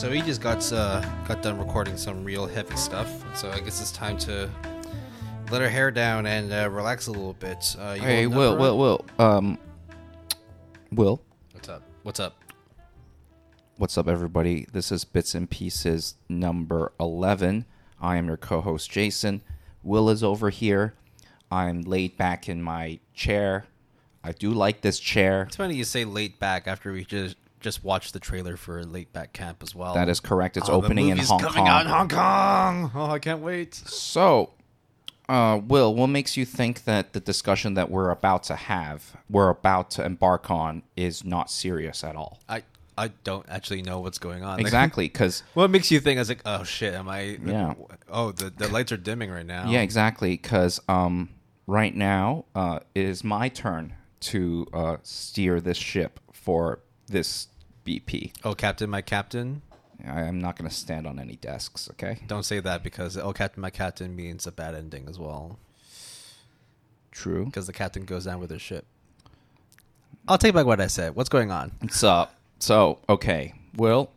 So he just got uh, got done recording some real heavy stuff. So I guess it's time to let her hair down and uh, relax a little bit. Uh, you Hey, Will. Will, Will. Um, Will, What's up? What's up? what's up, everybody? This is Bits and Pieces number 11. I am your co host, Jason. Will is over here. I'm laid back in my chair. I do like this chair. It's funny you say late back after we just just watched the trailer for Laid Back Camp as well. That is correct. It's Oh, the opening in movie's Hong coming Kong. out in Hong Kong. Oh, I can't wait. So, uh, Will, what makes you think that the discussion that we're about to have, we're about to embark on, is not serious at all? I I don't actually know what's going on. Like, Exactly, because what makes you think I was like, oh shit, am I? Yeah. Oh, the the lights are dimming right now. yeah, exactly, because um, right now uh, it is my turn to uh, steer this ship for this BP. Oh, Captain, my Captain. I am not going to stand on any desks. Okay, Don't say that because oh, Captain, my Captain means a bad ending as well. true. Because the captain goes down with his ship. I'll take back what I said. What's going on? So, so okay, Will,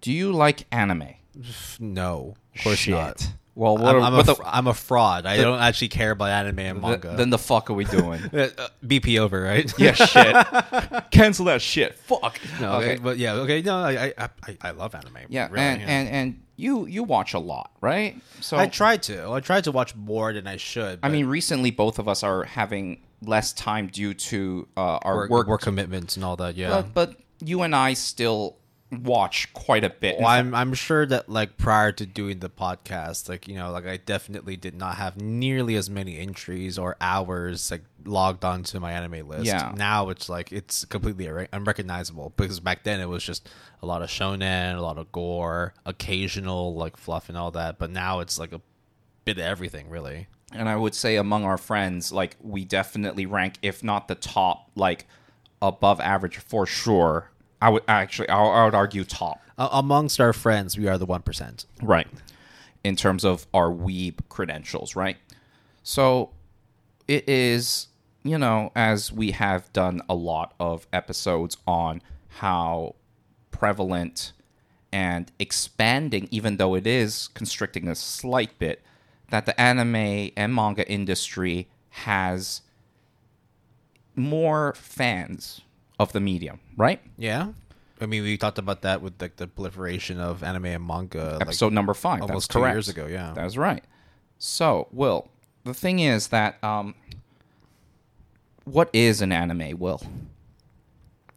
do you like anime? No, of course Shit. not. Well, what, I'm, are- I'm, a, the, I'm a fraud. I don't actually care about anime and manga. then the fuck are we doing? Uh, uh, BP over, right? yeah, shit. Cancel that shit. Fuck. No, okay. but yeah, okay. No, I, I, I, I love anime. Yeah, really, and, yeah. and and you you watch a lot, right? So I try to. I try to watch more than I should. I mean, recently both of us are having less time due to uh, our work, work, work, commitments and all that. Yeah. But, but you and I still watch quite a bit. Well, I'm I'm sure that like prior to doing the podcast, like you know, like I definitely did not have nearly as many entries or hours like logged onto my anime list. Yeah. Now it's like it's completely unrecognizable because back then it was just a lot of shonen, a lot of gore, occasional like fluff and all that. But now it's like a bit of everything, really. and I would say among our friends, like we definitely rank, if not the top, like above average for sure. I would actually, I I would argue top. Uh, amongst our friends, we are the one percent. right in terms of our weeb credentials right so it is you know as we have done a lot of episodes on how prevalent and expanding even though it is constricting a slight bit that the anime and manga industry has more fans of the medium right Yeah. I mean, we talked about that with like the proliferation of anime and manga. like, episode number five. almost That's two correct. years ago, yeah. that's right. So, Will, the thing is that um, what is an anime? Will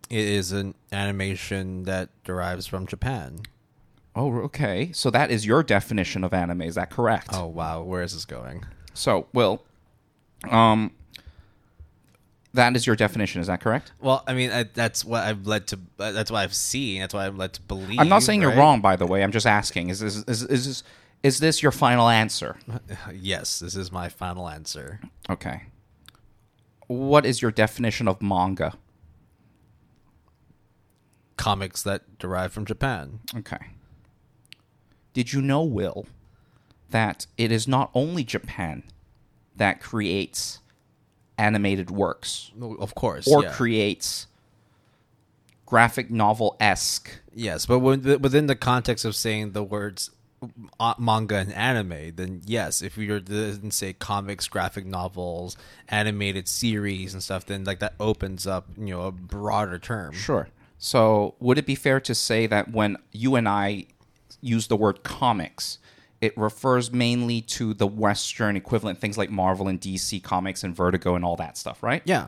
It is an animation that derives from Japan. oh, okay. So that is your definition of anime. Is that correct? Oh wow, where is this going? So, Will, um, that is your definition. Is that correct? Well, I mean, I, that's what I've led to. uh, That's what I've seen. That's what I'm led to believe. I'm not saying right? you're wrong, by the way. I'm just asking. Is this is, is this is this your final answer? Yes, this is my final answer. Okay. What is your definition of manga? Comics that derive from Japan. Okay. Did you know, Will, that it is not only Japan that creates animated works Of course, or yeah. creates graphic novel esque? yes, but within the context of saying the words uh, manga and anime, then yes, if to then say comics, graphic novels, animated series and stuff, then like that opens up you know a broader term. Sure. So, would it be fair to say that when you and I use the word comics, it refers mainly to the Western equivalent, things like Marvel and DC comics and Vertigo and all that stuff, right? Yeah.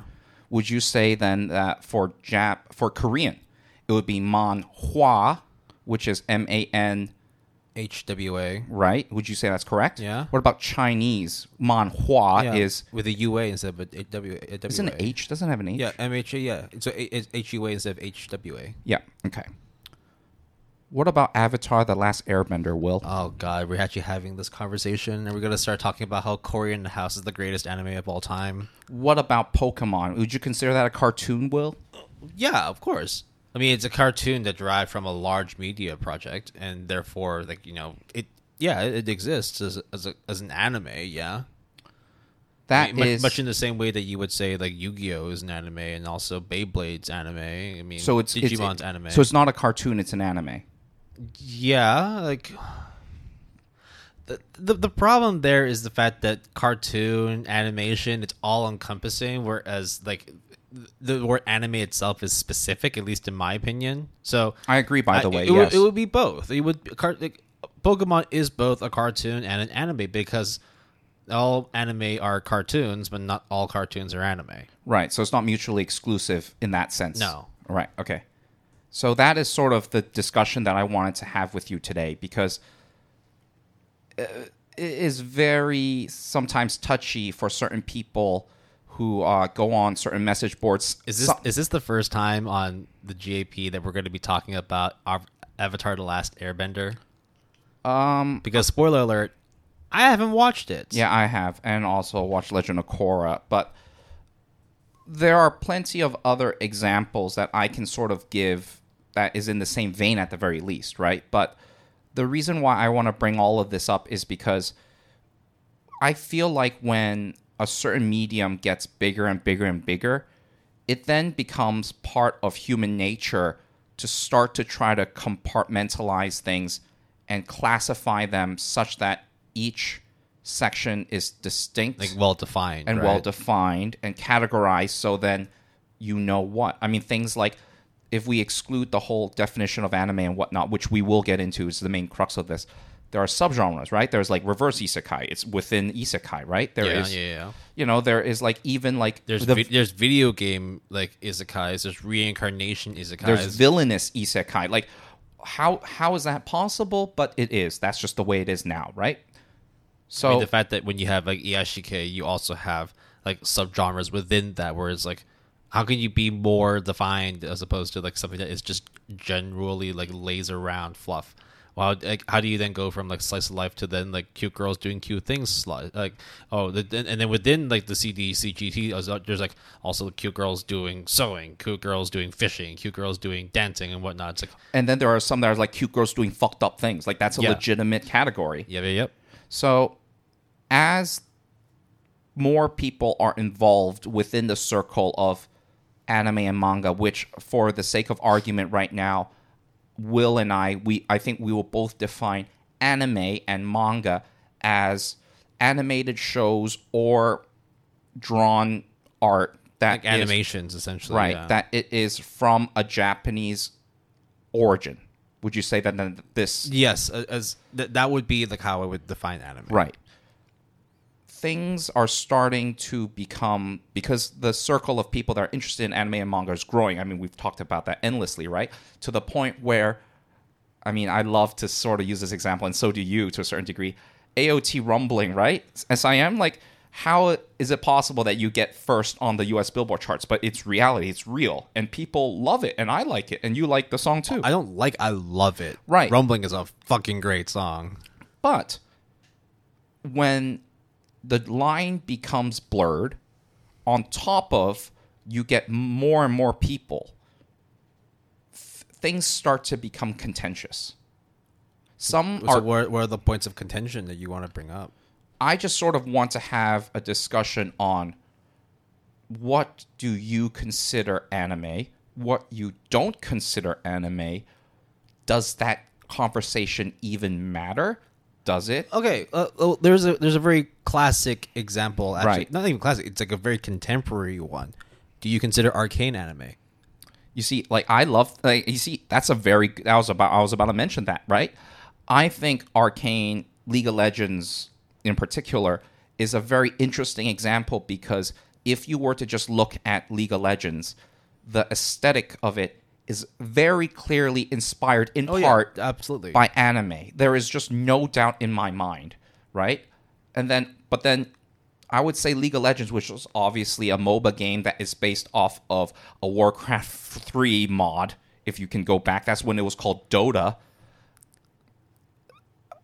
would you say then that for Jap for Korean, it would be manhwa, which is M A N, HWA. right? Would you say that's correct? Yeah. What about Chinese? Manhua Yeah, is with a UA instead of a a W. A W isn't H? Doesn't have an H? Yeah, MHA. Yeah, so it's HUA instead of HWA. Yeah. Okay. What about Avatar: The Last Airbender? Will Oh God, we're actually having this conversation, and we're gonna start talking about how Cory in the House is the greatest anime of all time. what about Pokemon? Would you consider that a cartoon? Will Yeah, of course. I mean, it's a cartoon that derived from a large media project, and therefore, like you know, it. Yeah, it, exists as as, a, as an anime. Yeah, That much, is- much in the same way that you would say like Yu-Gi-Oh is an anime and also Beyblade's anime. I mean, so it's it's- it- anime. So it's not a cartoon; it's an anime. Yeah, like the, the the problem there is the fact that cartoon animation it's all encompassing, whereas like the word anime itself is specific, at least in my opinion. So I agree. By the I- way, it, yes. would, it would be both. It would car- like, Pokemon is both a cartoon and an anime because all anime are cartoons, but not all cartoons are anime. Right. So it's not mutually exclusive in that sense. No. Right. Okay. So that is sort of the discussion that I wanted to have with you today because uh, it is very sometimes touchy for certain people who uh, go on certain message boards. Is this So- is this the first time on the GAP that we're going to be talking about Avatar: The Last Airbender? um, Because spoiler alert, I haven't watched it. Yeah, I have, and also watched Legend of Korra. But there are plenty of other examples that I can sort of give that is in the same vein at the very least, right? But the reason why I want to bring all of this up is because I feel like when a certain medium gets bigger and bigger and bigger, it then becomes part of human nature to start to try to compartmentalize things and classify them such that each section is distinct like well defined and right? well defined and categorized so then you know what i mean things like if we exclude the whole definition of anime and whatnot which we will get into is the main crux of this there are subgenres right? There's like reverse isekai. It's within isekai right? There is, Yeah, yeah, yeah. you know there is like even like There's the, vi- there's video game like isekais. There's reincarnation isekais. there's villainous isekai. Like how how is that possible? But it is. That's just the way it is now right? So I mean, the fact that when you have like Iyashikei, you also have like subgenres within that, where it's like, how can you be more defined as opposed to like something that is just generally like laser round fluff? Well, like, how do you then go from like slice of life to then like cute girls doing cute things? Like, oh, the, and then within like the CD CGT, there's, uh, there's like also cute girls doing sewing, cute girls doing fishing, cute girls doing dancing and whatnot. It's like, and then there are some that are like cute girls doing fucked up things like that's a Yeah. legitimate category yeah, yeah, yep. So, as more people are involved within the circle of anime and manga, which, for the sake of argument right now, Will and I, we I think we will both define anime and manga as animated shows or drawn art that Like is- animations essentially, right? yeah. That it is from a Japanese origin. Would you say that then this Yes, as th- that would be like how I would define anime. Right. Things are starting to become because the circle of people that are interested in anime and manga is growing. I mean, we've talked about that endlessly, right? To the point where, I mean, I love to sort of use this example, and so do you to a certain degree. AOT rumbling, right? SIM, like, how is it possible that you get first on the US Billboard charts? But it's reality, it's real, and people love it, and I like it, and you like the song too. I don't like. I love it. Right. Rumbling is a fucking great song. But when the line becomes blurred, on top of you get more and more people, th- things start to become contentious. Some So are. what, what are the points of contention that you want to bring up? I just sort of want to have a discussion on what do you consider anime, what you don't consider anime. Does that conversation even matter? Does it? Okay, uh, oh, there's a there's a very classic example. Actually, Right. Not even classic. It's like a very contemporary one. Do you consider arcane anime? You see, like I love, like you see, that's a very. That was about. I was about to mention that, right? I think Arcane, League of Legends, in particular, is a very interesting example because if you were to just look at League of Legends, the aesthetic of it is very clearly inspired in part absolutely. by anime. There is just no doubt in my mind, right? And then, but then I would say League of Legends, which was obviously a MOBA game that is based off of a Warcraft 3 mod, if you can go back. That's when it was called Dota.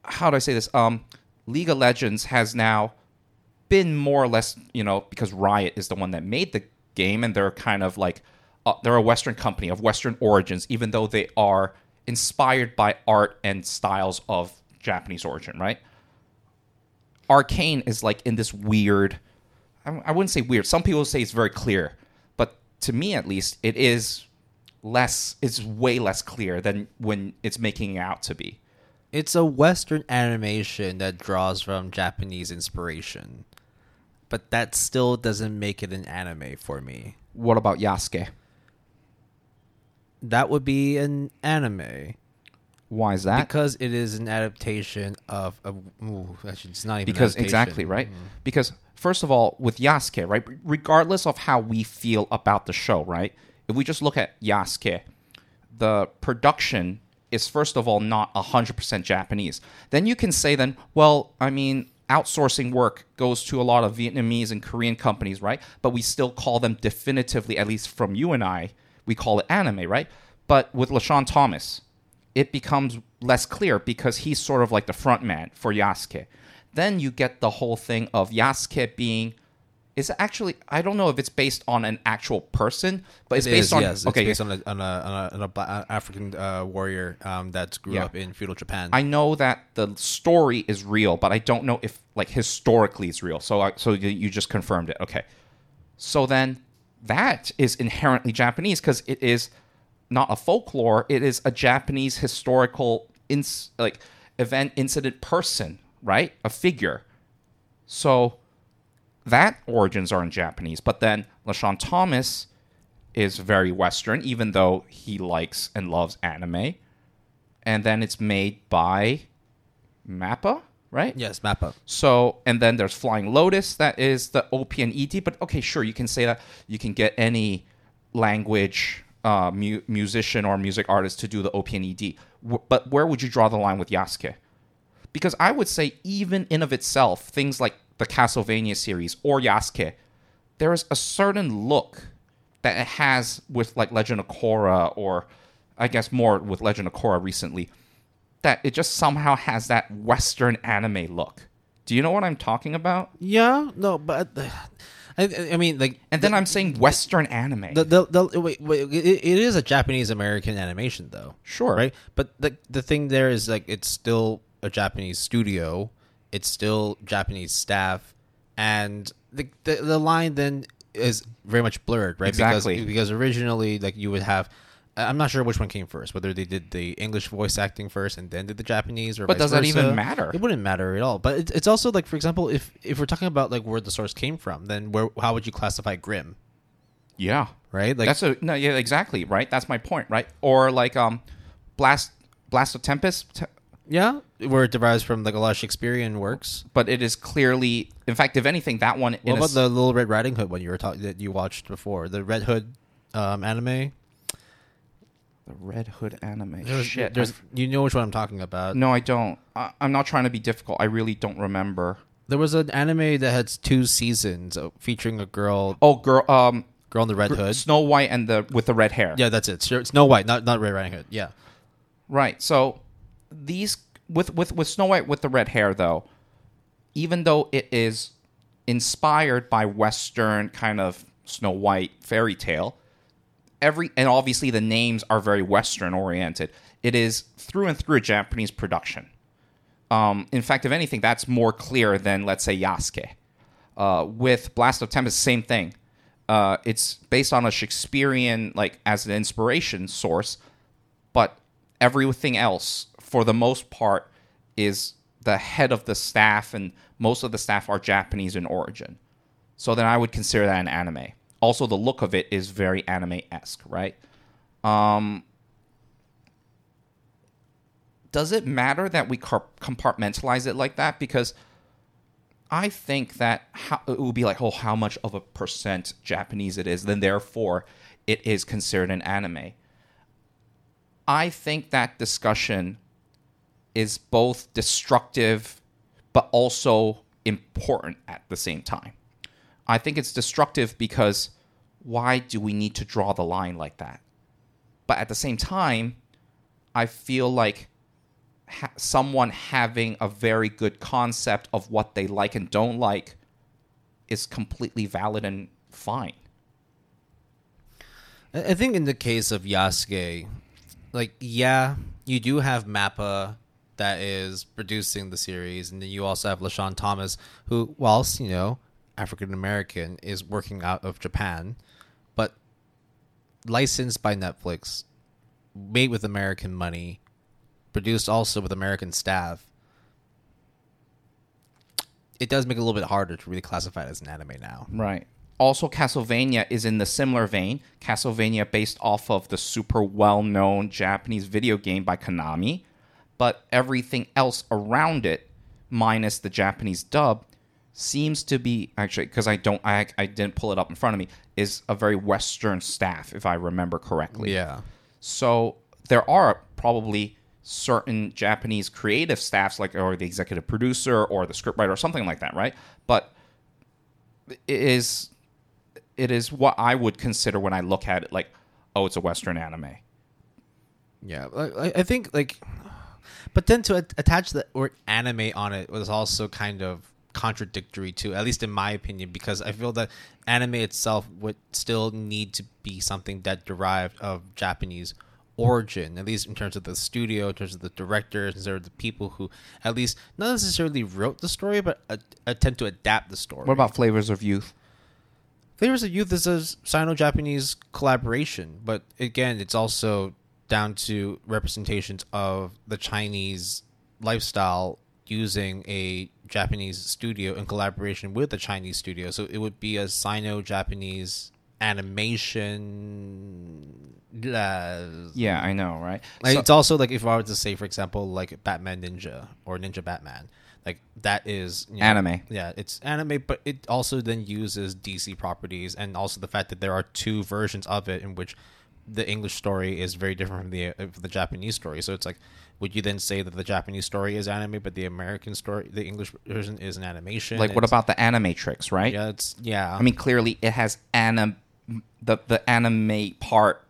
How do I say this? Um, League of Legends has now been more or less, you know, because Riot is the one that made the game, and they're kind of like uh, they're a Western company of Western origins, even though they are inspired by art and styles of Japanese origin, right? Arcane is like in this weird. I wouldn't say weird. Some people say it's very clear, but to me at least, it is less. It's way less clear than when it's making it out to be. It's a Western animation that draws from Japanese inspiration, but that still doesn't make it an anime for me. What about Yasuke? That would be an anime. Why is that? because it is an adaptation of a. Ooh, actually, it's not even because exactly right? Mm-hmm. Because first of all with yasuke right regardless of how we feel about the show right if we just look at yasuke the production is first of all not 100% japanese. Then you can say then well i mean outsourcing work goes to a lot of vietnamese and korean companies right? But we still call them definitively at least from you and i we call it anime right but with lashawn thomas it becomes less clear because he's sort of like the front man for Yasuke. Then you get the whole thing of Yasuke being is actually I don't know if it's based on an actual person, but it's It based is, on yes. okay. It's based on a on a, on a, on a Bla- African uh, warrior um, that grew Yeah. up in feudal Japan. I know that the story is real, but I don't know if like historically it's real. So I, so you you just confirmed it. Okay. So then that is inherently Japanese because it is not a folklore, it is a Japanese historical ins- like event incident person, right? A figure. So that origins are in Japanese, but then LaShawn Thomas is very Western, even though he likes and loves anime. And then it's made by Mappa, right? yes, Mappa. So, and then there's Flying Lotus, that is the OP and ED. But okay, sure, you can say that you can get any language uh, mu- musician or music artist to do the OP and ED. W- but where would you draw the line with Yasuke? Because I would say, even in of itself, things like the Castlevania series or Yasuke, there is a certain look that it has with like Legend of Korra, or I guess more with Legend of Korra recently, that it just somehow has that Western anime look. Do you know what I'm talking about? Yeah, no, but uh, I, I mean, like, And then I'm saying Western anime. the, the, the wait, wait, it, it is a Japanese American animation, though. Sure. right? But the the thing there is like it's still a Japanese studio, it's still Japanese staff, and the the, the line then is very much blurred, right? Exactly. Because because originally, like you would have. I'm not sure which one came first, whether they did the English voice acting first and then did the Japanese, or But does that versa. even matter? It wouldn't matter at all. But it's, it's also like, for example, if if we're talking about like where the source came from, then where how would you classify Grimm, yeah. right? Like That's a no, yeah, exactly, right? That's my point, right? Or like um Blast Blast of Tempest, Te- yeah, where it derives from like a lot of Shakespearean works. but it is clearly in fact if anything that one What about s- the Little Red Riding Hood one you were talking that you watched before? The Red Hood um, anime. The Red Hood anime. There's, Shit. there's, you know which one I'm talking about. no, I don't. I, I'm not trying to be difficult. I really don't remember. There was an anime that had two seasons uh, featuring a girl, Oh, girl, um, girl in the Red Hood. Snow White and the with the red hair. Yeah, that's it. Sure, Snow White, not not Red Riding Hood. Yeah, Right. So these with with with Snow White with the red hair though, even though it is inspired by Western kind of Snow White fairy tale, every and obviously the names are very Western oriented. It is through and through a Japanese production. Um, in fact, if anything, that's more clear than let's say Yasuke. Uh, with Blast of Tempest, same thing. Uh, it's based on a Shakespearean, like as an inspiration source, but everything else, for the most part, is the head of the staff, and most of the staff are Japanese in origin. So then I would consider that an anime. Also, the look of it is very anime esque, right? Um, does it matter that we compartmentalize it like that? Because I think that how, it would be like, oh, how much of a percent Japanese it is, then therefore it is considered an anime. I think that discussion is both destructive but also important at the same time. I think it's destructive because why do we need to draw the line like that? But at the same time, I feel like ha- someone having a very good concept of what they like and don't like is completely valid and fine. I think in the case of Yasuke, like yeah, you do have Mappa that is producing the series, and then you also have Lashawn Thomas, who, whilst you know, African American is working out of Japan, but licensed by Netflix, made with American money, produced also with American staff. It does make it a little bit harder to really classify it as an anime now. Right. Also, Castlevania is in the similar vein. Castlevania based off of the super well known Japanese video game by Konami, but everything else around it, minus the Japanese dub, seems to be actually because I don't I, I didn't pull it up in front of me is a very Western staff if I remember correctly. Yeah. So there are probably certain Japanese creative staffs, like or the executive producer or the scriptwriter or something like that, right? But it is it is what I would consider when I look at it like, oh, it's a Western anime. Yeah, I, I think like, but then to attach the word anime on it was also kind of contradictory to, at least in my opinion, because I feel that anime itself would still need to be something that derived of Japanese origin, at least in terms of the studio, in terms of the directors, in terms of the people who, at least not necessarily wrote the story, but a- attempt to adapt the story. What about Flavors of Youth? Flavors of Youth is a Sino-Japanese collaboration, but again, it's also down to representations of the Chinese lifestyle using a Japanese studio in collaboration with a Chinese studio. So it would be a Sino-Japanese animation. uh, Yeah, I know, right? like, So- it's also like if I were to say, for example, like Batman Ninja or Ninja Batman, like that is you know, Anime. Yeah, it's anime, but it also then uses DC properties, and also the fact that there are two versions of it in which the English story is very different from the uh, the Japanese story. So it's like, would you then say that the Japanese story is anime, but the American story, the English version, is an animation? like, what It's- about the Animatrix, right? Yeah, it's yeah. I mean, clearly it has anim the the anime part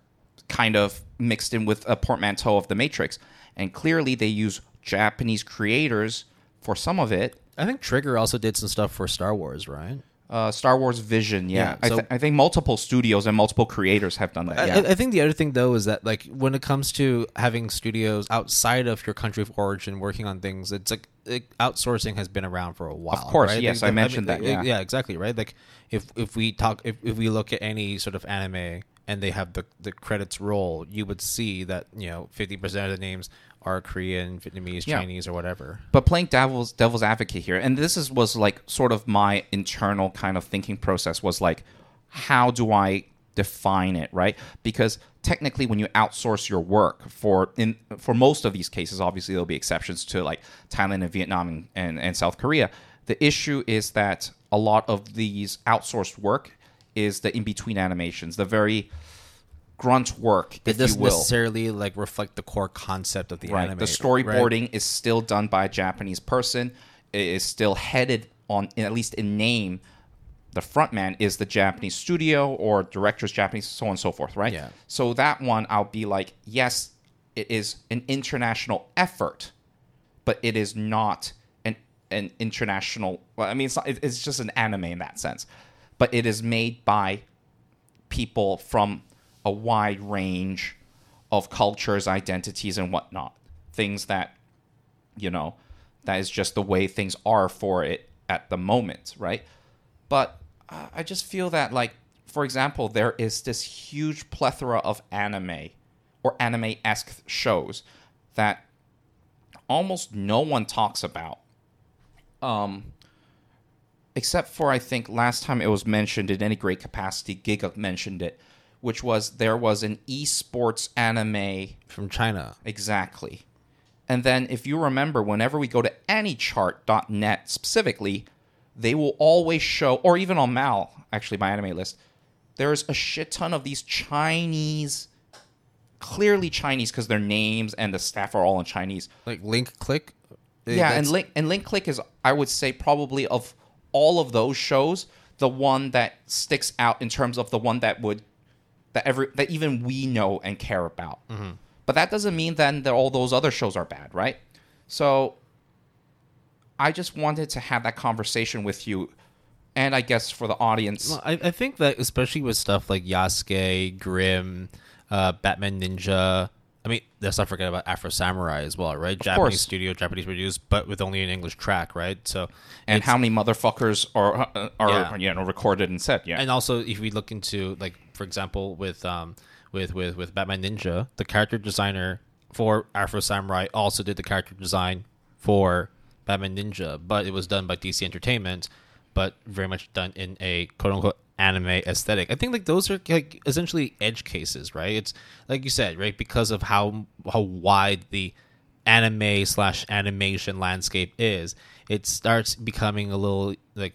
kind of mixed in with a portmanteau of the Matrix, and clearly they use Japanese creators for some of it. I think Trigger also did some stuff for Star Wars, right? Uh, Star Wars Vision, yeah. Yeah, I, th- I think multiple studios and multiple creators have done that. I- Yeah, I, I think the other thing though is that like when it comes to having studios outside of your country of origin working on things, it's like it, outsourcing has been around for a while. Of course, right? yes, Like, I mentioned mean, that, yeah. yeah, exactly, right. Like if if we talk if, if we look at any sort of anime and they have the the credits roll, you would see that you know fifty percent of the names are Korean, Vietnamese, Yeah. Chinese, or whatever. but playing devil's devil's advocate here, and this is was like sort of my internal kind of thinking process was like, how do I define it, right? Because technically, when you outsource your work for in for most of these cases, obviously there'll be exceptions to like Thailand and Vietnam and, and, and South Korea. The issue is that a lot of these outsourced work is the in between animations, the very grunt work, It doesn't necessarily like reflect the core concept of the Right. anime. The right? storyboarding is still done by a Japanese person. It is still headed on, at least in name. The frontman is the Japanese studio or director's Japanese, so on and so forth, right? Yeah. So that one, I'll be like, yes, it is an international effort, but it is not an an international. Well, I mean, it's not, it- it's just an anime in that sense, but it is made by people from a wide range of cultures, identities, and whatnot. Things that, you know, that is just the way things are for it at the moment, right? But I just feel that, like, for example, there is this huge plethora of anime or anime esque shows that almost no one talks about. Um, except for I think last time it was mentioned in any great capacity, Giga mentioned it, which was there was an esports anime from China. exactly. And then if you remember, whenever we go to anichart.net specifically, they will always show, or even on Mal, actually my anime list, there's a shit ton of these Chinese, clearly Chinese because their names and the staff are all in Chinese. Like Link Click. Eh, yeah, and Link and Link Click is I would say probably of all of those shows the one that sticks out in terms of the one that would that every that even we know and care about. But that doesn't mean then that all those other shows are bad, right? So I just wanted to have that conversation with you and I guess for the audience. Well, I, I think that especially with stuff like Yasuke, Grimm, uh, Batman Ninja, I mean, let's not forget about Afro Samurai as well, right? Japanese course. studio, Japanese produced, but with only an English track, right? So, And how many motherfuckers are uh, are Yeah. you know recorded and said? Yeah. and also if we look into like, for example, with um, with with with Batman Ninja, the character designer for Afro Samurai also did the character design for Batman Ninja, but it was done by DC Entertainment, but very much done in a quote unquote anime aesthetic. I think like those are like essentially edge cases, right? It's like you said, right, because of how how wide the anime slash animation landscape is, it starts becoming a little like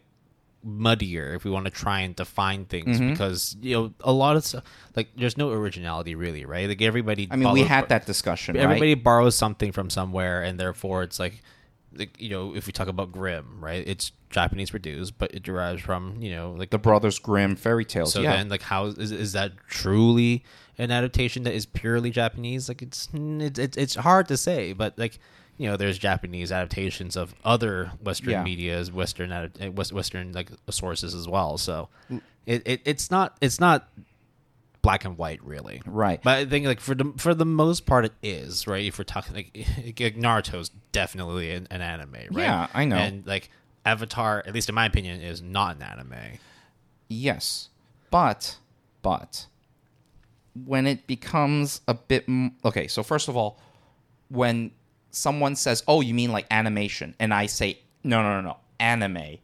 muddier if we want to try and define things Mm-hmm. because you know a lot of stuff like there's no originality really right like everybody I mean, we had that discussion, right? everybody borrows something from somewhere and therefore it's like like you know if we talk about grimm right it's japanese produced but it derives from you know like the Brothers Grimm fairy tales. so yeah. then like how is, is that truly an adaptation that is purely japanese like it's it's, it's hard to say but like you know there's japanese adaptations of other western Yeah. medias western uh, western like sources as well so it, it it's not it's not black and white really Right. but i think like for the for the most part it is right if we're talking like, like naruto's definitely an, an anime right Yeah, I know. and like avatar at least in my opinion is not an anime Yes, but but when it becomes a bit m- okay. So first of all, when someone says, "Oh, you mean like animation," and I say, "No, no, no, no, anime,"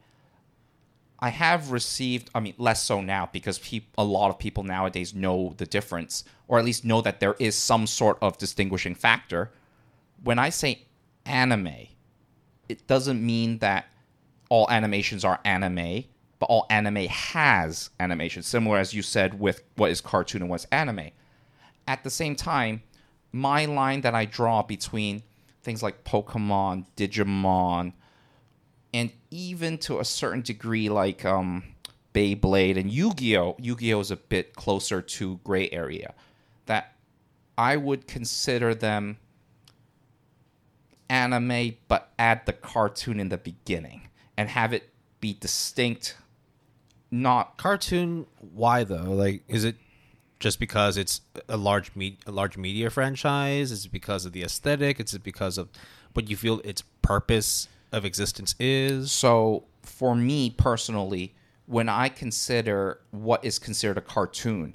I have received. I mean, less so now because peop- a lot of people nowadays know the difference, or at least know that there is some sort of distinguishing factor. When I say anime, it doesn't mean that all animations are anime, but all anime has animation, similar as you said with what is cartoon and what's anime. At the same time, my line that I draw between things like Pokemon, Digimon, and even to a certain degree like um, Beyblade and Yu-Gi-Oh. Yu-Gi-Oh is a bit closer to gray area. That I would consider them anime, but add the cartoon in the beginning and have it be distinct. Not cartoon why though like is it just because it's a large me- a large media franchise is it because of the aesthetic is it because of what you feel its purpose of existence is so for me personally. When I consider what is considered a cartoon,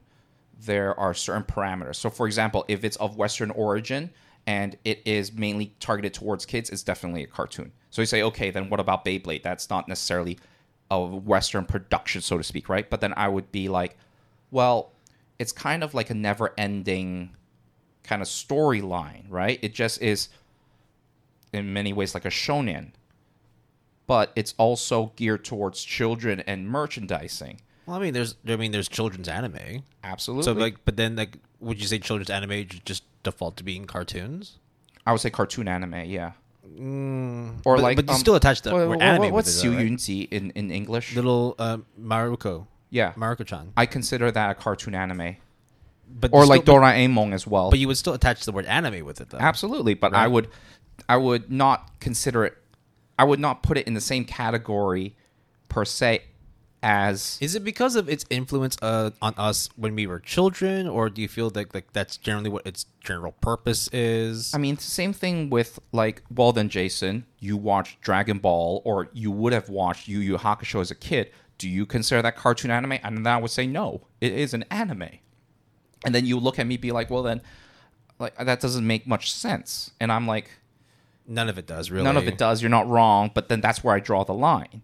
there are certain parameters. So, for example, if it's of Western origin and it is mainly targeted towards kids, it's definitely a cartoon. So you say, okay, then what about Beyblade? That's not necessarily a Western production, so to speak, right? But then I would be like, well, it's kind of like a never ending kind of storyline, right? It just is in many ways like a shonen, but it's also geared towards children and merchandising. well i mean there's i mean there's children's anime Absolutely. so like but then like would you say children's anime just default to being cartoons I would say cartoon anime, yeah. or Mm. but, like, but you um, still attach the what- anime what's it, right? In in English? little uh, maruko yeah, maruko-chan I consider that a cartoon anime, but or like still, Doraemon as well. but you would still attach the word anime with it though Absolutely, but I would, I would not consider it. I would not put it in the same category, per se, as Is it because of its influence uh, on us when we were children, or do you feel like like that's generally what its general purpose is? I mean, it's the same thing with like, well, then Jason, you watched Dragon Ball, or you would have watched Yu Yu Hakusho as a kid. Do you consider that cartoon anime? And then I would say no, it is an anime. And then you look at me, be like, well, then, like that doesn't make much sense. And I'm like, None of it does really. none of it does. You're not wrong, but then that's where I draw the line.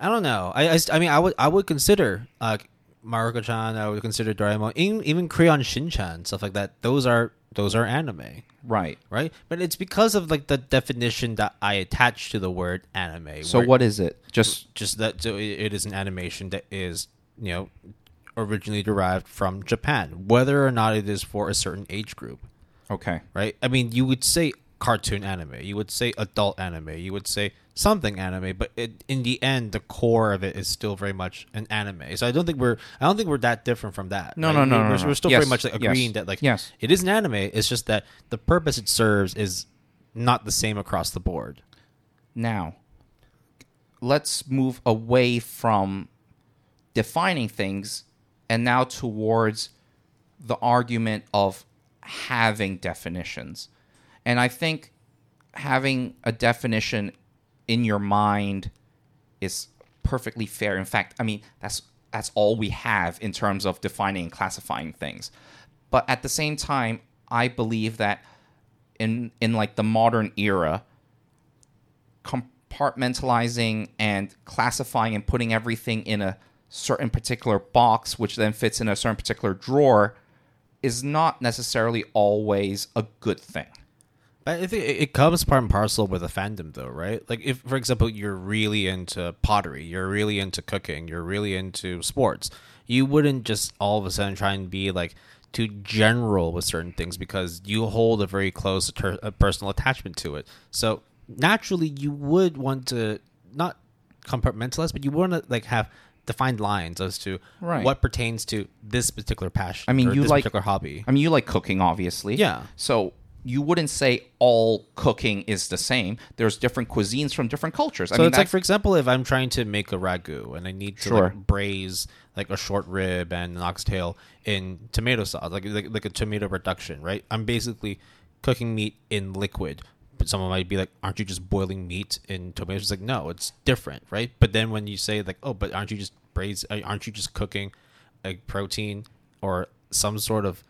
I don't know. I, I, I mean, I would I would consider uh, Maruko-chan. I would consider Doraemon, even, even Crayon Shin-chan, stuff like that. Those are those are anime, Right. right? But it's because of like the definition that I attach to the word anime. So what is it? Just just that so it, it is an animation that is you know originally derived from Japan, whether or not it is for a certain age group, okay. right? I mean, you would say cartoon anime, you would say adult anime, you would say something anime, but it, in the end, the core of it is still very much an anime. So I don't think we're I don't think we're that different from that. No, right? no, no, We're, no, we're, no. we're still Yes, very much like yes, agreeing that like yes. it is an anime. It's just that the purpose it serves is not the same across the board. Now, let's move away from defining things and now towards the argument of having definitions. And I think having a definition in your mind is perfectly fair. In fact, I mean, that's that's all we have in terms of defining and classifying things. But at the same time, I believe that in in like the modern era, compartmentalizing and classifying and putting everything in a certain particular box, which then fits in a certain particular drawer, is not necessarily always a good thing. I think it it comes part and parcel with a fandom, though, right? Like, if, for example, you're really into pottery, you're really into cooking, you're really into sports, you wouldn't just all of a sudden try and be like too general with certain things because you hold a very close ter- a personal attachment to it. So naturally, you would want to not compartmentalize, but you want to like have defined lines as to Right. what pertains to this particular passion. I mean, or you this like- particular hobby. I mean, you like cooking, obviously. Yeah. So you wouldn't say all cooking is the same. There's different cuisines from different cultures. I So mean, it's like, for example, if I'm trying to make a ragu and I need to Sure. like braise like a short rib and an oxtail in tomato sauce, like, like like a tomato reduction, right? I'm basically cooking meat in liquid. But someone might be like, "Aren't you just boiling meat in tomatoes?" It's like, no, it's different, right? But then when you say like, "Oh, but aren't you just braise? Aren't you just cooking a protein or some sort of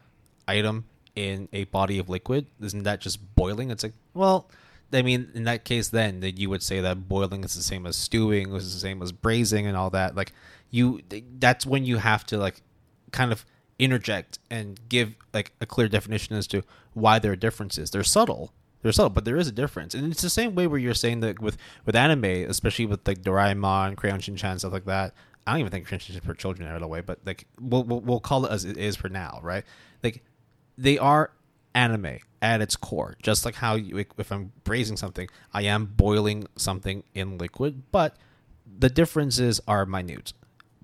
item in a body of liquid isn't that just boiling? It's like well i mean in that case then that you would say that boiling is the same as stewing is the same as braising and all that like you that's when you have to like kind of interject and give like a clear definition as to why there are differences. They're subtle. They're subtle but there is a difference. And it's the same way where you're saying that with with anime especially with like doraemon crayon shin-chan stuff like that. I don't even think crayon shin-chan for children out of the way but like we'll, we'll, we'll call it as it is for now right? Like they are anime at its core. Just like how you, if I'm braising something, I am boiling something in liquid, but the differences are minute,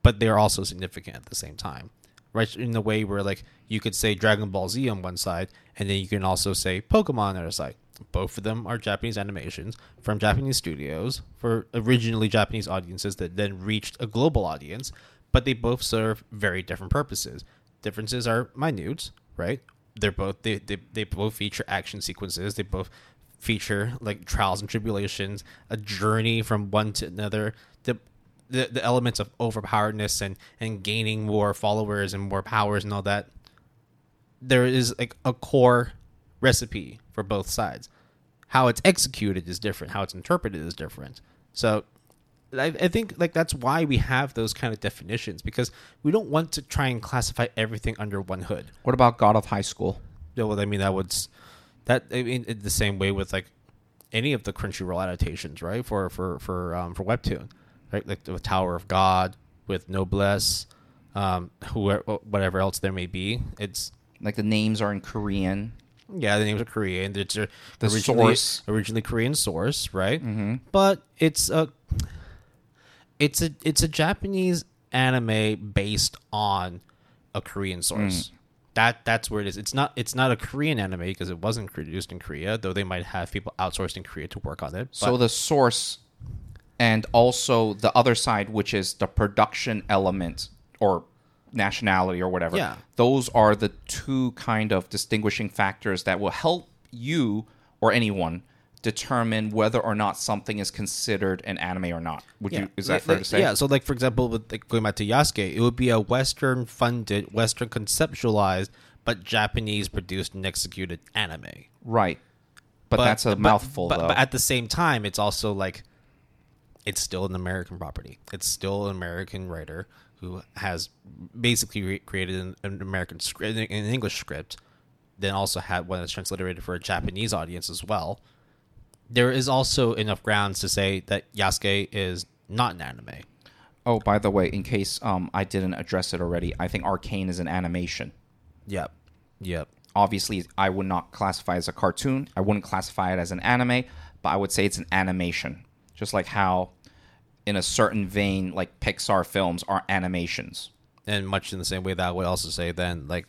but they're also significant at the same time. Right in the way where like you could say Dragon Ball Z on one side, and then you can also say Pokemon on the other side. Both of them are Japanese animations from Japanese studios for originally Japanese audiences that then reached a global audience, but they both serve very different purposes. Differences are minute, right? They're both they, they, they both feature action sequences. They both feature like trials and tribulations, a journey from one to another. The the, the elements of overpoweredness and, and gaining more followers and more powers and all that. There is like a core recipe for both sides. How it's executed is different. How it's interpreted is different. So I, I think like that's why we have those kind of definitions because we don't want to try and classify everything under one hood. what about God of High School? Yeah, well, I mean that would that I mean the same way with like any of the Crunchyroll adaptations, right? For for for um, for webtoon, right? Like the Tower of God with Noblesse, um, whoever whatever else there may be. It's Like the names are in Korean. yeah, the names are Korean. It's uh, The originally, source. originally Korean source, right? Mm-hmm. But it's a it's a it's a Japanese anime based on a Korean mm. source. That that's where it is. It's not it's not a Korean anime because it wasn't produced in Korea, though they might have people outsourced in Korea to work on it. So the source and also the other side, which is the production element or nationality or whatever. Yeah. Those are the two kind of distinguishing factors that will help you or anyone determine whether or not something is considered an anime or not. Would you is that Like- fair to say? Yeah. So, like for example, with like, going back to Yasuke, it would be a Western funded, Western conceptualized, but Japanese produced and executed anime. Right. But, that's a but- mouthful But, though. but at the same time, it's also like it's still an American property. It's still an American writer who has basically re- created an, an American script, an English script, then also had one that's transliterated for a Japanese audience as well. There is also enough grounds to say that Yasuke is not an anime. oh, by the way, in case um I didn't address it already, I think Arcane is an animation. Yep. Yep. obviously I would not classify it as a cartoon. I wouldn't classify it as an anime, but I would say it's an animation. Just like how in a certain vein like Pixar films are animations. and much in the same way that I would also say then like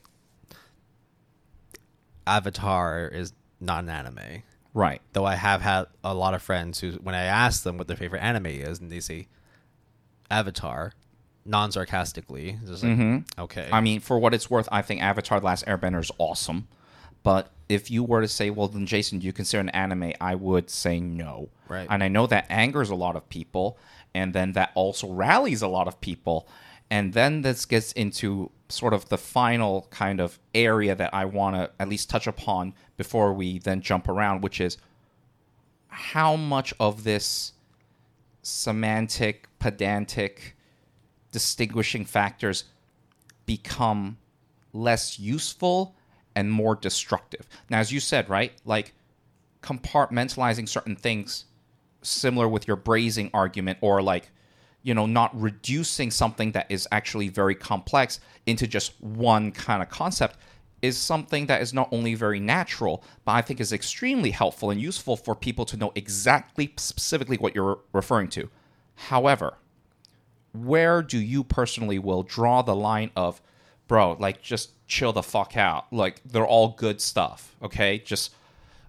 Avatar is not an anime. Right. Though I have had a lot of friends who, when I ask them what their favorite anime is, and they say Avatar, non sarcastically, just like mm-hmm. okay, I mean, for what it's worth, I think Avatar: The Last Airbender is awesome, But if you were to say, well, then Jason, do you consider an anime? I would say no. Right. And I know that angers a lot of people, and then that also rallies a lot of people. And then this gets into sort of the final kind of area that I want to at least touch upon before we then jump around, which is how much of this semantic, pedantic, distinguishing factors become less useful and more destructive. Now, as you said, right? Like compartmentalizing certain things, similar with your brazing argument, or like, you know, not reducing something that is actually very complex into just one kind of concept is something that is not only very natural, but I think is extremely helpful and useful for people to know exactly specifically what you're referring to. However, where do you personally will draw the line of bro like just chill the fuck out like they're all good stuff okay just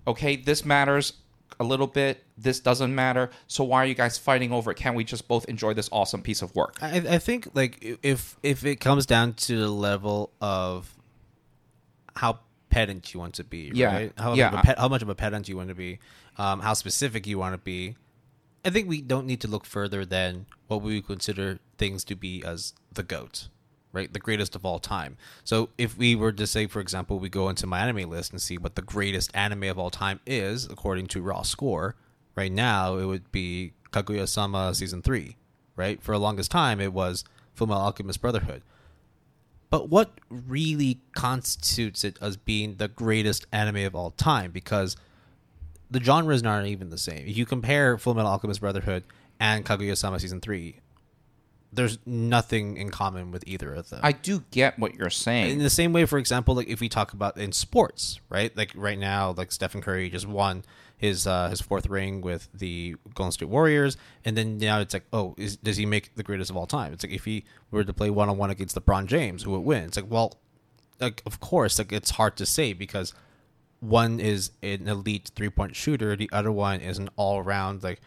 okay this matters a little bit this doesn't matter so why are you guys fighting over it can't we just both enjoy this awesome piece of work I, I think like if if it comes down to the level of how pedant you want to be, Yeah. right? How, Yeah, much of a ped- how much of a pedant you want to be, um, how specific you want to be. I think we don't need to look further than what we would consider things to be as the goat, right? The greatest of all time. So if we were to say, for example, we go into MyAnimeList and see what the greatest anime of all time is according to Raw Score, right now it would be Kaguya-sama season three, right? For the longest time, it was Fullmetal Alchemist Brotherhood. But what really constitutes it as being the greatest anime of all time? Because the genres aren't even the same. If you compare Full Metal Alchemist Brotherhood and Kaguya-sama Season 3, there's nothing in common with either of them. i do get what you're saying. in the same way, for example, like if we talk about in sports, right? Like right now, like Stephen Curry just won his uh, his fourth ring with the Golden State Warriors, and then now it's like, oh, is, does he make the greatest of all time? It's like if he were to play one on one against LeBron James, who would win? It's like, well, like of course, like it's hard to say because one is an elite three point shooter, the other one is an all around like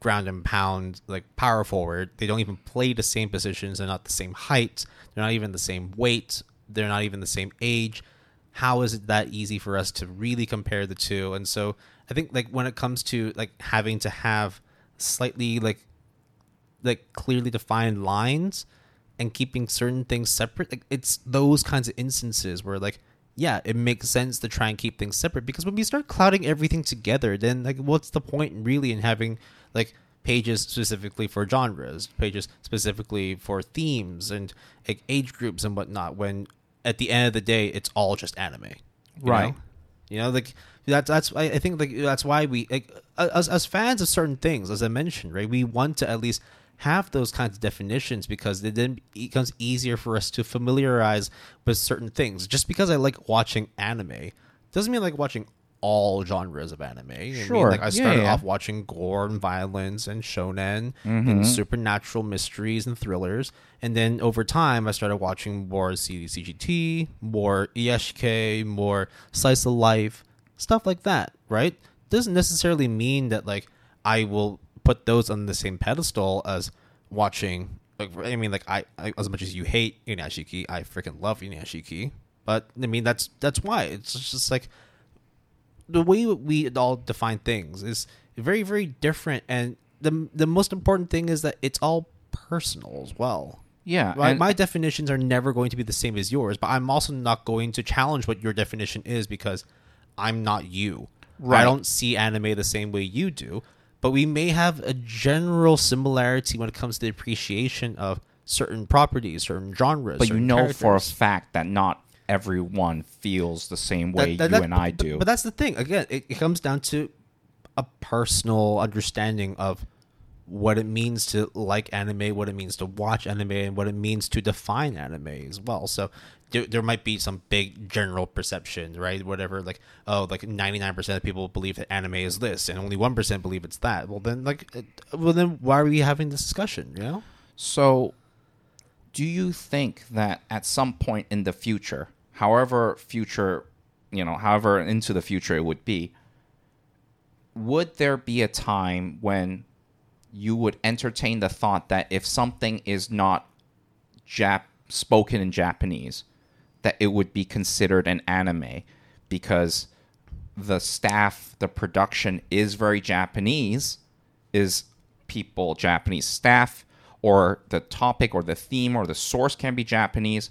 ground and pound like power forward. They don't even play the same positions. They're not the same height. They're not even the same weight. They're not even the same age. How is it that easy for us to really compare the two? And so I think like when it comes to like having to have slightly like like clearly defined lines and keeping certain things separate like it's those kinds of instances where like yeah it makes sense to try and keep things separate because when we start clouding everything together then like what's the point really in having like pages specifically for genres pages specifically for themes and like age groups and whatnot when at the end of the day it's all just anime you Right. know? You know, like that's that's I think like that's why we like as as fans of certain things, as I mentioned, right? We want to at least have those kinds of definitions because it then becomes easier for us to familiarize with certain things. Just because I like watching anime doesn't mean I like watching all genres of anime. I mean, Sure. like I started yeah. off watching gore and violence and shonen Mm-hmm. and supernatural mysteries and thrillers, and then over time I started watching more CGT, more ESK, more slice of life, stuff like that. Right? Doesn't necessarily mean that like I will put those on the same pedestal as watching. Like I mean, like I, I as much as you hate Inuyashiki, I freaking love Inuyashiki. But I mean, that's that's why it's just like the way we all define things is very very different. And the the most important thing is that it's all personal as well. Yeah my, my definitions are never going to be the same as yours but i'm also not going to challenge what your definition is because i'm not you. Right. i don't see anime the same way you do but we may have a general similarity when it comes to the appreciation of certain properties certain genres but you certain know for a fact that not everyone feels the same way That- that- you and I do. But that's the thing. Again, it, it comes down to a personal understanding of what it means to like anime, what it means to watch anime, and what it means to define anime as well. So there, there might be some big general perception, right? Whatever, like oh, like ninety nine percent of people believe that anime is this, and only one percent believe it's that. Well, then, like, well, then why are we having this discussion? You know? So, do you think that at some point in the future, however future, you know, however into the future it would be, would there be a time when you would entertain the thought that if something is not Jap spoken in Japanese, that it would be considered an anime because the staff, the production is very Japanese, is people Japanese staff, or the topic or the theme or the source can be Japanese,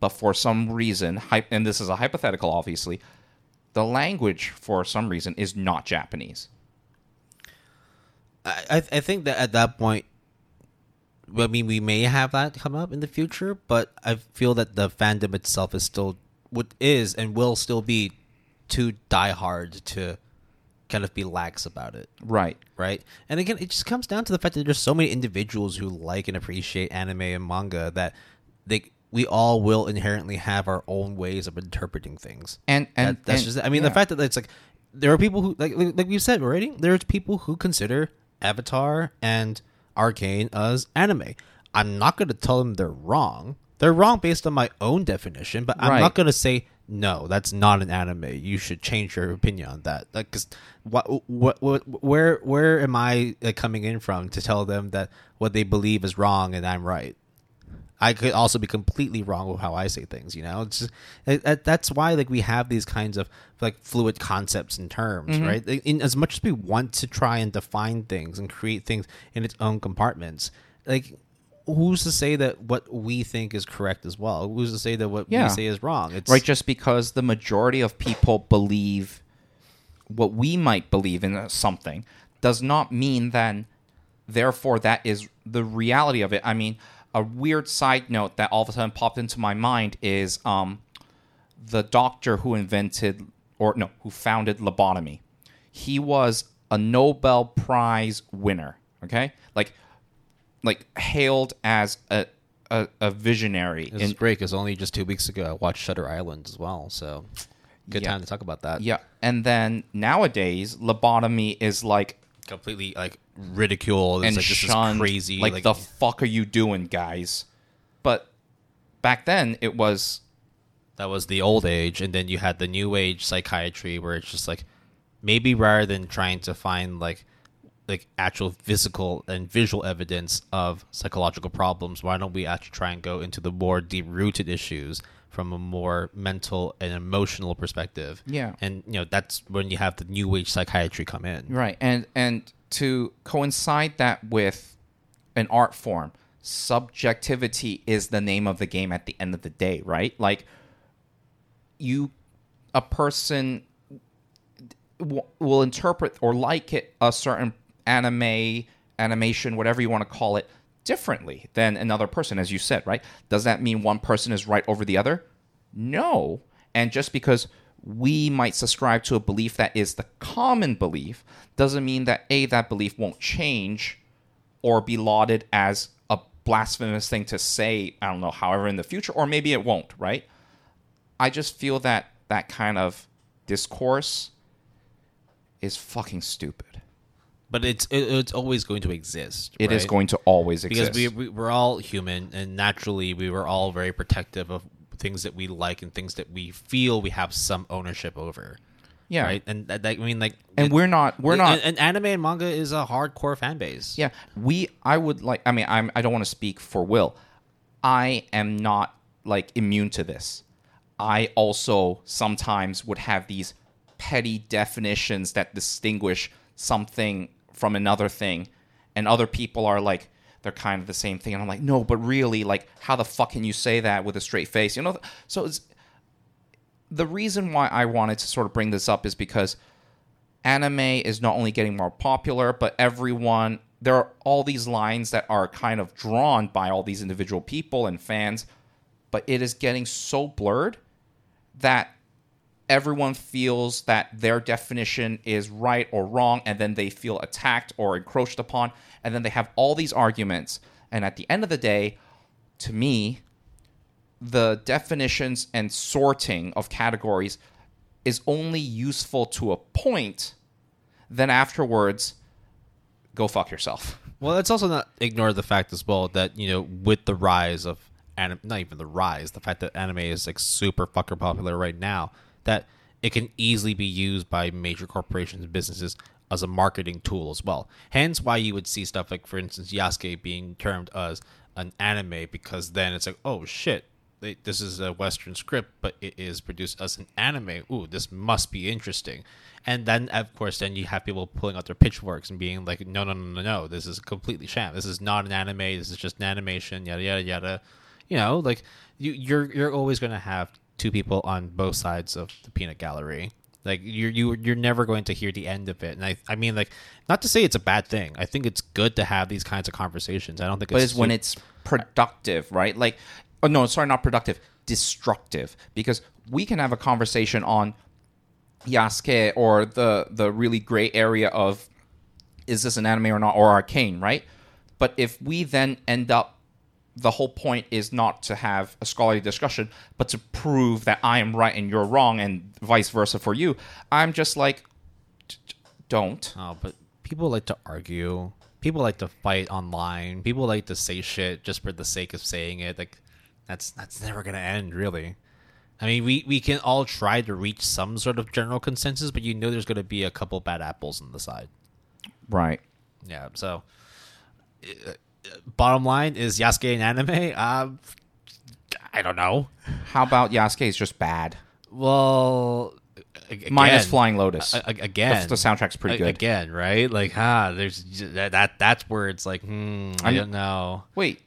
but for some reason, and this is a hypothetical, obviously, the language for some reason is not Japanese. I, I think that at that point, I mean, we may have that come up in the future, but I feel that the fandom itself is still what is and will still be too diehard to kind of be lax about it. Right. right? And again, it just comes down to the fact that there's so many individuals who like and appreciate anime and manga that they we all will inherently have our own ways of interpreting things. And and That- that's and- just I mean yeah. the fact that it's like there are people who like like we've said already, there's people who consider Avatar and Arcane as anime. I'm not going to tell them they're wrong. They're wrong based on my own definition, but I'm Right. not going to say no, that's not an anime. You should change your opinion on that. Like, cause what, what, what, where, where am I like, coming in from to tell them that what they believe is wrong and I'm right? I could also be completely wrong with how I say things. You know, it's just, it, that's why like we have these kinds of like fluid concepts and terms, mm-hmm. right? Like, In as much as we want to try and define things and create things in its own compartments, like who's to say that what we think is correct as well? Who's to say that what Yeah. we say is wrong? It's right just because the majority of people believe what we might believe in uh, something does not mean then therefore that is the reality of it i mean a weird side note that all of a sudden popped into my mind is um, the doctor who invented or no who founded lobotomy he was a nobel prize winner okay like like hailed as a a, a visionary This is great because only just two weeks ago I watched Shutter Island as well. So good Yeah. time to talk about that. Yeah, and then nowadays lobotomy is like completely like ridiculed. And like this shunned. is crazy. Like, the fuck are you doing, guys? But back then it was that was the old age, and then you had the new age psychiatry where it's just like maybe rather than trying to find like like actual physical and visual evidence of psychological problems, why don't we actually try and go into the more deep rooted issues from a more mental and emotional perspective? Yeah. and you know that's when you have the new age psychiatry come in. right, and and to coincide that with an art form, subjectivity is the name of the game at the end of the day, right? Like you, a person w- will interpret or like it a certain anime animation whatever you want to call it differently than another person as you said right? Does that mean one person is right over the other? No. And just because we might subscribe to a belief that is the common belief doesn't mean that a that belief won't change or be lauded as a blasphemous thing to say i don't know however in the future or maybe it won't right? I just feel that that kind of discourse is fucking stupid But it's it, it's always going to exist. It is right? going to always because exist. we, we we're all human and naturally we were all very protective of things that we like and things that we feel we have some ownership over. Yeah. right. And that, that- I mean, like, and it- we're not we're not And, and anime and manga is a hardcore fan base. yeah we i would like i mean i'm i don't want to speak for will i am not like immune to this i also sometimes would have these petty definitions that distinguish something from another thing and other people are like they're kind of the same thing and i'm like no but really like how the fuck can you say that with a straight face? You know so it's the reason why i wanted to sort of bring this up is because anime is not only getting more popular, but everyone there are all these lines that are kind of drawn by all these individual people and fans, but it is getting so blurred that everyone feels that their definition is right or wrong, and then they feel attacked or encroached upon, and then they have all these arguments. And at the end of the day, to me, the definitions and sorting of categories is only useful to a point. Then afterwards, go fuck yourself. Well, let's also not ignore the fact as well that you know with the rise of anime, not even the rise, the fact that anime is like super fucker popular right now, that it can easily be used by major corporations and businesses as a marketing tool as well. Hence, why you would see stuff like, for instance, Yasuke being termed as an anime because then it's like, oh shit, this is a Western script, but it is produced as an anime. Ooh, this must be interesting. And then, of course, then you have people pulling out their pitchforks and being like, no, no, no, no, no, this is completely sham. This is not an anime. This is just an animation. Yada yada yada. You know, like you, you're you're always going to have two people on both sides of the peanut gallery. Like you're you you're never going to hear the end of it. And I I mean like not to say it's a bad thing. I think it's good to have these kinds of conversations. I don't think but it's it's when it's productive, right? Like, oh no, sorry, not productive, destructive. Because we can have a conversation on Yasuke or the the really gray area of is this an anime or not, or arcane, right? But if we then end up the whole point is not to have a scholarly discussion, but to prove that I am right and you're wrong, and vice versa for you. I'm just like, "D- d- don't. Oh, but people like to argue. People like to fight online. People like to say shit just for the sake of saying it. Like that's that's never gonna end, really. I mean, we, we can all try to reach some sort of general consensus, but you know there's gonna be a couple bad apples on the side. Right. Yeah. So, uh, bottom line is Yasuke an anime? Um, I don't know. How about Yasuke is just bad? Well, again, Minus Flying Lotus. a- again, the, the soundtrack's pretty good. Again, right? Like, ah, there's that, that. That's where it's like, hmm, I don't know. Wait,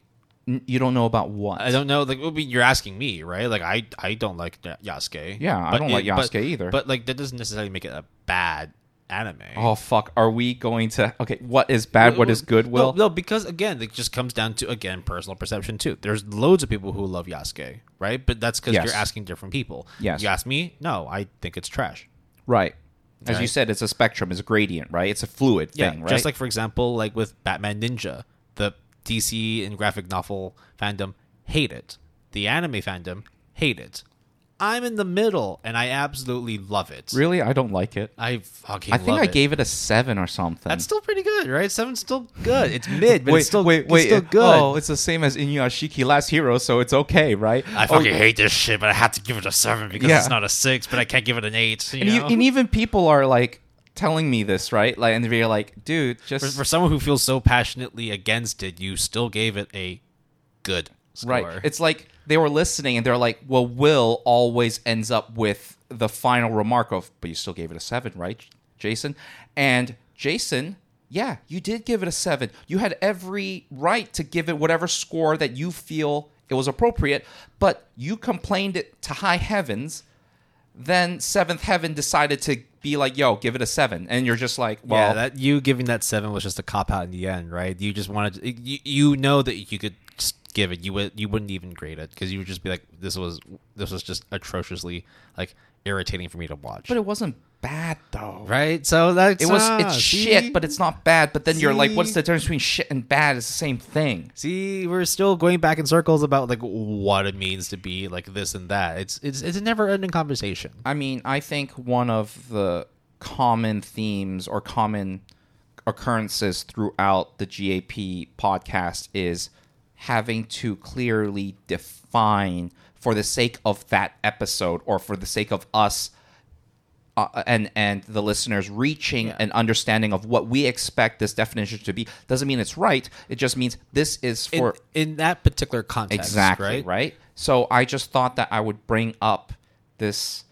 you don't know about what? I don't know. Like, I mean, you're asking me, right? Like, I, I don't like Ya- Yasuke. Yeah, I don't like it- but- Yasuke either. But like, that doesn't necessarily make it a bad anime. Oh fuck! Are we going to? Okay, what is bad? What is good? Will no, no, because again, it just comes down to again personal perception too. There's loads of people who love Yasuke, right? But that's because Yes. you're asking different people. Yes. You ask me, no, I think it's trash. right? As you said, it's a spectrum. It's a gradient, right? It's a fluid Yeah, thing, right? just like for example, like with Batman Ninja, the DC and graphic novel fandom hate it. The anime fandom hate it. I'm in the middle, and I absolutely love it. really, I don't like it. I fucking. I think I it. gave it a seven or something. That's still pretty good, right? Seven's still good. It's mid, but wait, it's still wait, wait. still good. Oh, it's the same as Inuyashiki Last Hero, so it's okay, right? I Oh, fucking hate this shit, but I have to give it a seven because Yeah. it's not a six, but I can't give it an eight. You and, you, and even people are like telling me this, right? Like, and they're like, "Dude, just for, for someone who feels so passionately against it, you still gave it a good score. Right. It's like they were listening and they're like, well, Will always ends up with the final remark of, but you still gave it a seven, right, Jason? And Jason, yeah, you did give it a seven. You had every right to give it whatever score that you feel it was appropriate, but you complained it to high heavens. Then Seventh Heaven decided to be like, yo, give it a seven. And you're just like, well, yeah, that you giving that seven was just a cop out in the end, right? You just wanted, to, you, you know that you could give it, you would, you wouldn't even grade it because you would just be like, this was, this was just atrociously like irritating for me to watch, but it wasn't bad though. right? So that's It was ah, it's see? shit, but it's not bad. But then you're like, what's the difference between shit and bad? It's the same thing. See, we're still going back in circles about like what it means to be like this and that. It's it's it's a never ending conversation. I mean, I think one of the common themes or common occurrences throughout the GAP podcast is having to clearly define for the sake of that episode or for the sake of us uh, and and the listeners reaching an understanding of what we expect this definition to be doesn't mean it's right it just means this is In, for in that particular context, exactly right? right? so i just thought that i would bring up this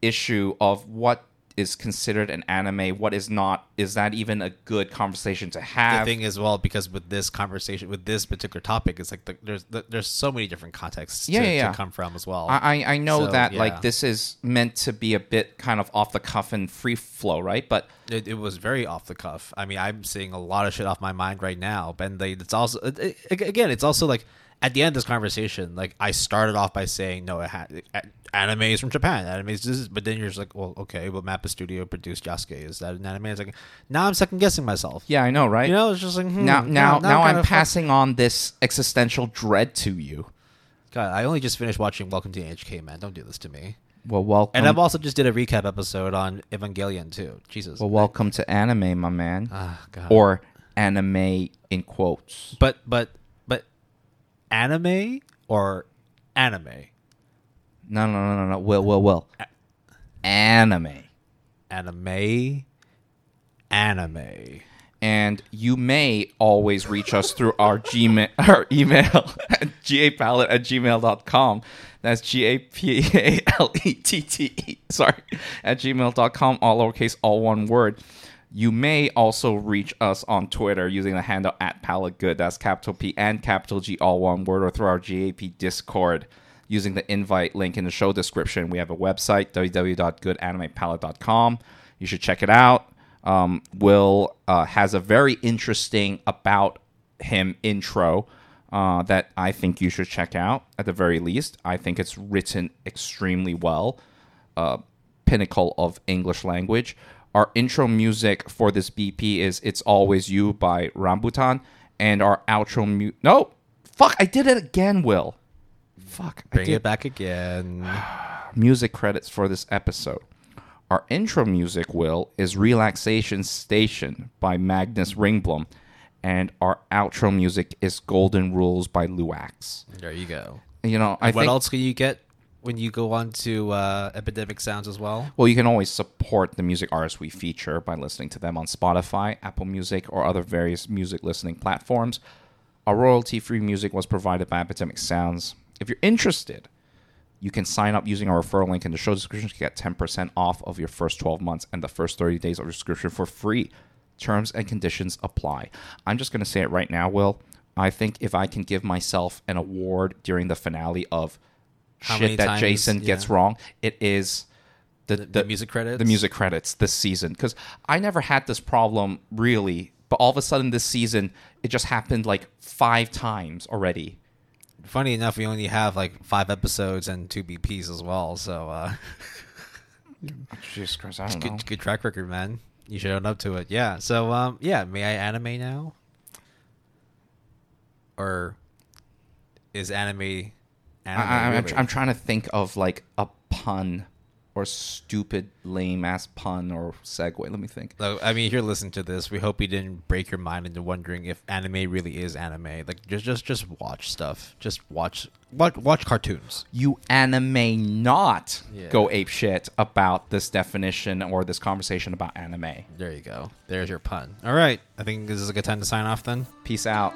issue of what is considered an anime what is not is that even a good conversation to The have thing as well, because with this conversation, with this particular topic, it's like the, there's the, there's so many different contexts Yeah, to, yeah, yeah. to come from as well. I, I I know So, that yeah. like this is meant to be a bit kind of off the cuff and free flow, right? But it, it was very off the cuff. I mean, I'm seeing a lot of shit off my mind right now, but they, it's also it, it- again, it's also like at the end of this conversation, like I started off by saying no, it had anime is from Japan, anime is this, but then you're just like, well, okay, well, Mappa Studio produced Yasuke, is that an anime? It's like now I'm second guessing myself. yeah, I know, right? You know, it's just like hmm, now now now, kinda I'm fuck- passing on this existential dread to you. God, I only just finished watching Welcome to NHK, man. Don't do this to me. Well, welcome. And I've also just did a recap episode on Evangelion too. Jesus. well, welcome to anime, my man, Ah, God. or anime in quotes. but but but anime or anime? No, no, no, no, no. Well, well, will. Anime. Anime. Anime. And you may always reach us through our Gmail, our email at gapalette at gmail.com. That's G A P A L E T T E, sorry, at gmail.com, all lowercase, all one word. You may also reach us on Twitter using the handle at palettegood. That's capital P and capital G, all one word, or through our GAP Discord using the invite link in the show description. We have a website, www.goodanimepalette.com. You should check it out. Um, Will uh, has a very interesting about him intro uh, that I think you should check out at the very least. I think it's written extremely well. Uh, pinnacle of English language. Our intro music for this BP is "It's Always You" by Rambutan, and our outro mu- no, fuck, I did it again, Will. Fuck, I Bring did it back again. music credits for this episode. Our intro music, Will, is Relaxation Station by Magnus Ringblom, and our outro music is Golden Rules by Luwaks. There you go. You know, I what think else can you get when you go on to uh, Epidemic Sounds as well? Well, you can always support the music artists we feature by listening to them on Spotify, Apple Music, or other various music listening platforms. Our royalty free music was provided by Epidemic Sounds. If you're interested, you can sign up using our referral link in the show description to get 10% off of your first 12 months and the first 30 days of your subscription for free. Terms and conditions apply. I'm just going to say it right now, Will. I think if I can give myself an award during the finale of How shit that Jason gets yeah. wrong, it is the, The, the music credits. the music credits this season because I never had this problem really, but all of a sudden this season it just happened like five times already. Funny enough, we only have like five episodes and two BPs as well. So uh, Jesus Christ, I don't know. good, good track record, man. You should own up to it. Yeah. So um, yeah, may I anime now? Or is anime? I, I'm, tr- I'm trying to think of like a pun or stupid lame ass pun or segue. Let me think. I mean, if you're listening to this, we hope we didn't break your mind into wondering if anime really is anime. Like, just, just, just watch stuff. Just watch, watch, watch cartoons. You anime not Yeah. go ape shit about this definition or this conversation about anime. There you go. There's your pun. All right. I think this is a good time to sign off then. Peace out.